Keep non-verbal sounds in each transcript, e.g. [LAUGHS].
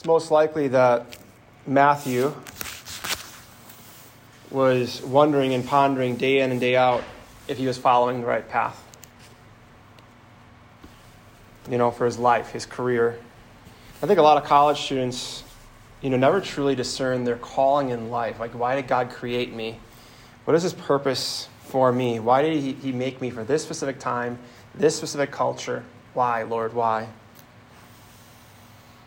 It's most likely that Matthew was wondering and pondering day in and day out if he was following the right path. You know, for his life, his career. I think a lot of college students, you know, never truly discern their calling in life. Like, why did God create me? What is his purpose for me? Why did he, he make me for this specific time, this specific culture? Why, Lord, why?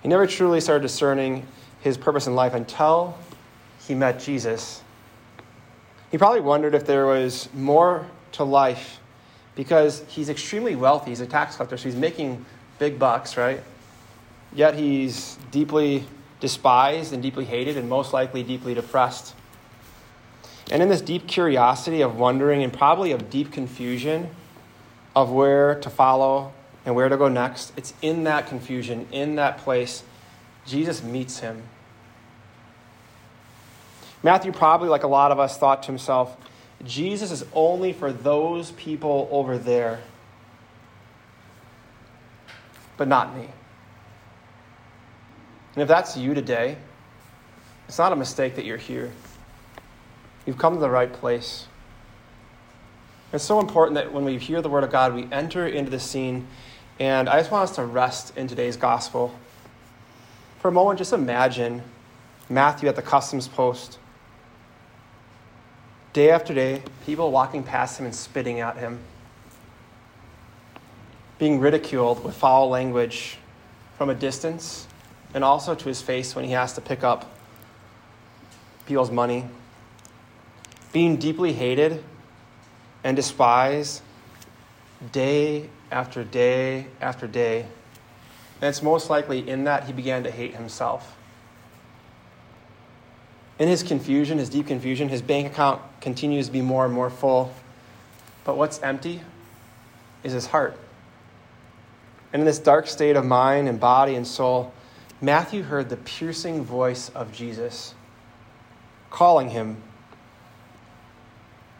He never truly started discerning his purpose in life until he met Jesus. He probably wondered if there was more to life because he's extremely wealthy. He's a tax collector, so he's making big bucks, right? Yet he's deeply despised and deeply hated and most likely deeply depressed. And in this deep curiosity of wondering and probably of deep confusion of where to follow and where to go next, it's in that confusion, in that place, Jesus meets him Matthew, probably like a lot of us, thought to himself, Jesus is only for those people over there, but not me. And if that's you today, it's not a mistake that you're here. You've come to the right place. It's so important that when we hear the Word of God, we enter into the scene. And I just want us to rest in today's gospel. For a moment, just imagine Matthew at the customs post. Day after day, people walking past him and spitting at him, being ridiculed with foul language from a distance, and also to his face when he has to pick up people's money, being deeply hated and despised day after day after day. And it's most likely in that he began to hate himself. In his confusion, his deep confusion, his bank account continues to be more and more full. But what's empty is his heart. And in this dark state of mind and body and soul, Matthew heard the piercing voice of Jesus calling him.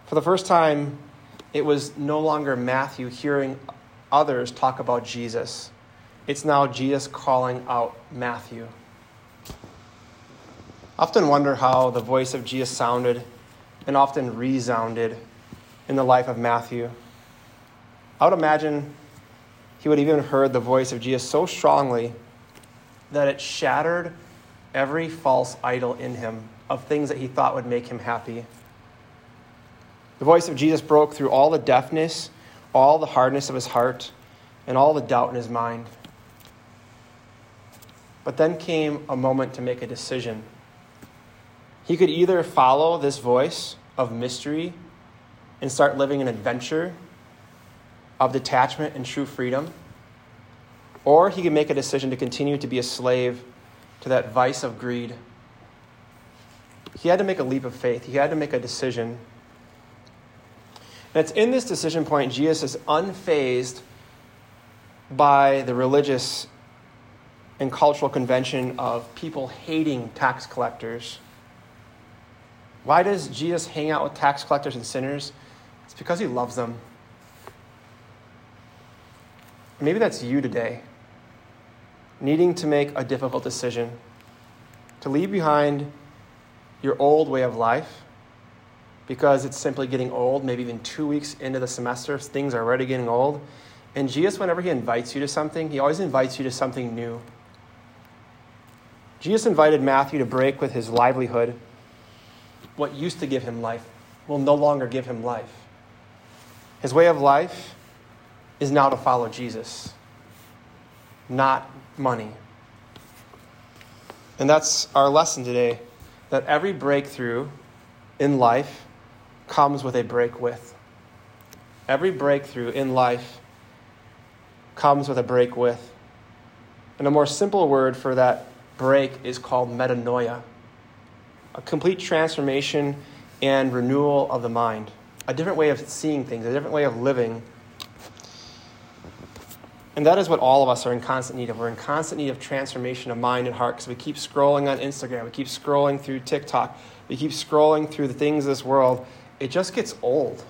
For the first time, it was no longer Matthew hearing others talk about Jesus. It's now Jesus calling out Matthew I often wonder how the voice of Jesus sounded and often resounded in the life of Matthew. I would imagine he would even heard the voice of Jesus so strongly that it shattered every false idol in him of things that he thought would make him happy. The voice of Jesus broke through all the deafness, all the hardness of his heart, and all the doubt in his mind. But then came a moment to make a decision. He could either follow this voice of mystery and start living an adventure of detachment and true freedom, or he could make a decision to continue to be a slave to that vice of greed. He had to make a leap of faith, he had to make a decision. And it's in this decision point, Jesus is unfazed by the religious and cultural convention of people hating tax collectors why does Jesus hang out with tax collectors and sinners? It's because he loves them. Maybe that's you today, needing to make a difficult decision to leave behind your old way of life because it's simply getting old, maybe even two weeks into the semester, things are already getting old. And Jesus, whenever he invites you to something, he always invites you to something new. Jesus invited Matthew to break with his livelihood what used to give him life will no longer give him life. His way of life is now to follow Jesus, not money. And that's our lesson today that every breakthrough in life comes with a break with. Every breakthrough in life comes with a break with. And a more simple word for that break is called metanoia a complete transformation and renewal of the mind, a different way of seeing things, a different way of living. And that is what all of us are in constant need of. We're in constant need of transformation of mind and heart because we keep scrolling on Instagram, we keep scrolling through TikTok, we keep scrolling through the things of this world. It just gets old.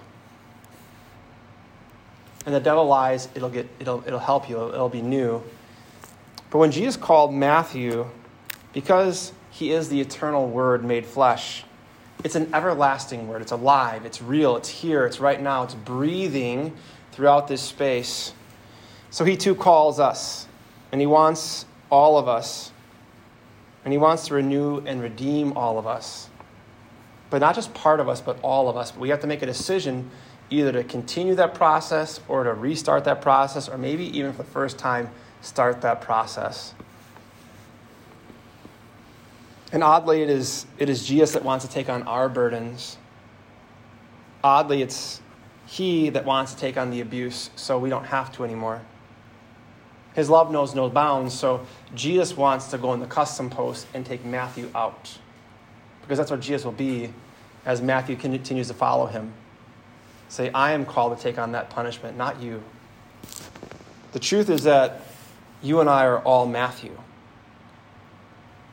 And the devil lies, it'll, get, it'll, it'll help you, it'll, it'll be new. But when Jesus called Matthew Because he is the eternal Word made flesh. It's an everlasting Word. It's alive, it's real, it's here, it's right now, it's breathing throughout this space. So he too calls us, and he wants all of us, and he wants to renew and redeem all of us. But not just part of us, but all of us. We have to make a decision either to continue that process or to restart that process, or maybe even for the first time, start that process. And oddly, it is, it is Jesus that wants to take on our burdens. Oddly, it's He that wants to take on the abuse so we don't have to anymore. His love knows no bounds, so Jesus wants to go in the custom post and take Matthew out. Because that's what Jesus will be as Matthew continues to follow him. Say, I am called to take on that punishment, not you. The truth is that you and I are all Matthew.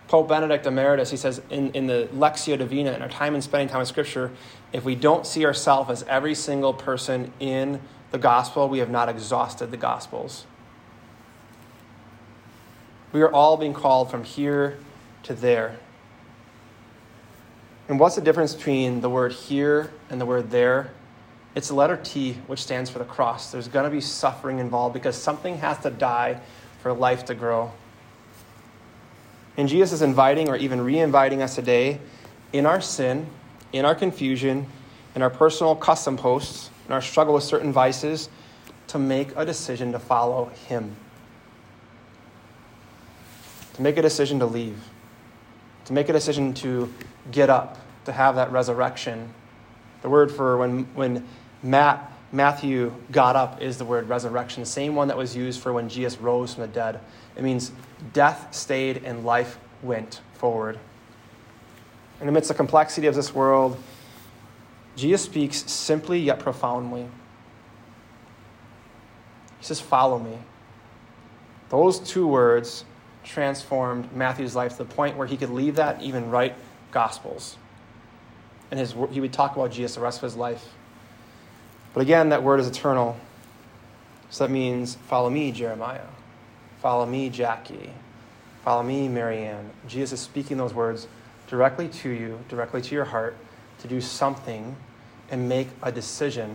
Pope Benedict Emeritus, he says in, in the Lectio Divina, in our time and spending time with Scripture, if we don't see ourselves as every single person in the gospel, we have not exhausted the gospels. We are all being called from here to there. And what's the difference between the word here and the word there? It's the letter T, which stands for the cross. There's going to be suffering involved because something has to die for life to grow. And Jesus is inviting or even re inviting us today in our sin, in our confusion, in our personal custom posts, in our struggle with certain vices, to make a decision to follow Him. To make a decision to leave. To make a decision to get up, to have that resurrection. The word for when, when Matt, Matthew got up is the word resurrection, the same one that was used for when Jesus rose from the dead. It means death stayed and life went forward. In amidst the complexity of this world, Jesus speaks simply yet profoundly. He says, Follow me. Those two words transformed Matthew's life to the point where he could leave that and even write Gospels. And his, he would talk about Jesus the rest of his life. But again, that word is eternal. So that means, Follow me, Jeremiah. Follow me, Jackie. Follow me, Marianne. Jesus is speaking those words directly to you, directly to your heart, to do something and make a decision.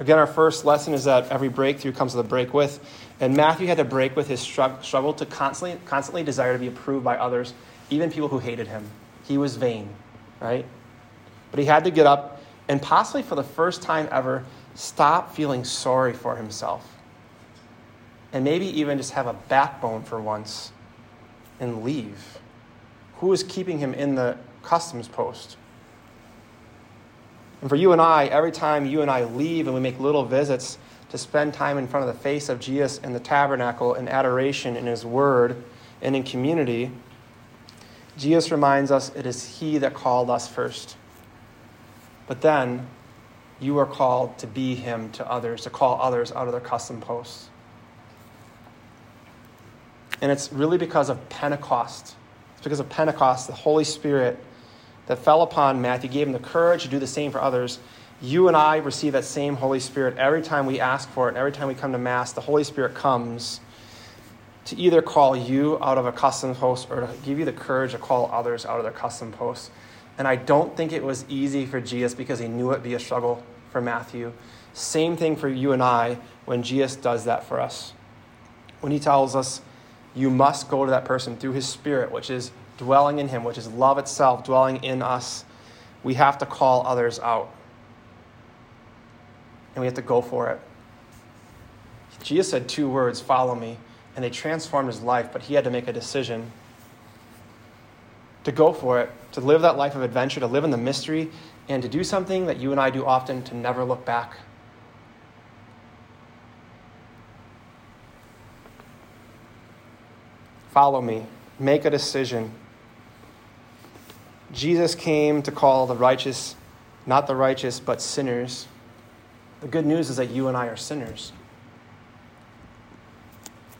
Again, our first lesson is that every breakthrough comes with a break with. And Matthew had to break with his struggle to constantly, constantly desire to be approved by others, even people who hated him. He was vain, right? But he had to get up and possibly for the first time ever stop feeling sorry for himself and maybe even just have a backbone for once and leave? Who is keeping him in the customs post? And for you and I, every time you and I leave and we make little visits to spend time in front of the face of Jesus in the tabernacle in adoration in his word and in community, Jesus reminds us it is he that called us first. But then you are called to be him to others, to call others out of their custom posts. And it's really because of Pentecost. It's because of Pentecost, the Holy Spirit that fell upon Matthew, gave him the courage to do the same for others. You and I receive that same Holy Spirit every time we ask for it, every time we come to Mass, the Holy Spirit comes to either call you out of a custom post or to give you the courage to call others out of their custom posts. And I don't think it was easy for Jesus because he knew it'd be a struggle for Matthew. Same thing for you and I when Jesus does that for us. When he tells us, you must go to that person through his spirit, which is dwelling in him, which is love itself dwelling in us. We have to call others out. And we have to go for it. Jesus said two words follow me, and they transformed his life, but he had to make a decision to go for it, to live that life of adventure, to live in the mystery, and to do something that you and I do often to never look back. Follow me. Make a decision. Jesus came to call the righteous, not the righteous, but sinners. The good news is that you and I are sinners.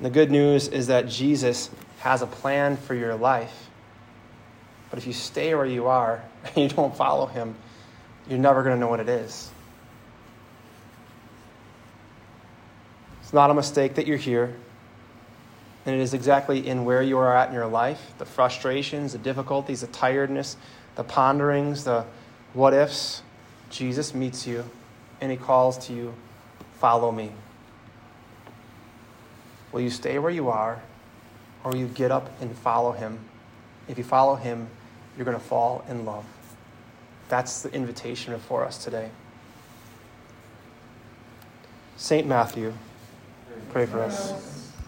The good news is that Jesus has a plan for your life. But if you stay where you are [LAUGHS] and you don't follow him, you're never going to know what it is. It's not a mistake that you're here. And it is exactly in where you are at in your life the frustrations, the difficulties, the tiredness, the ponderings, the what ifs. Jesus meets you and he calls to you, Follow me. Will you stay where you are or will you get up and follow him? If you follow him, you're going to fall in love. That's the invitation for us today. St. Matthew, pray for us.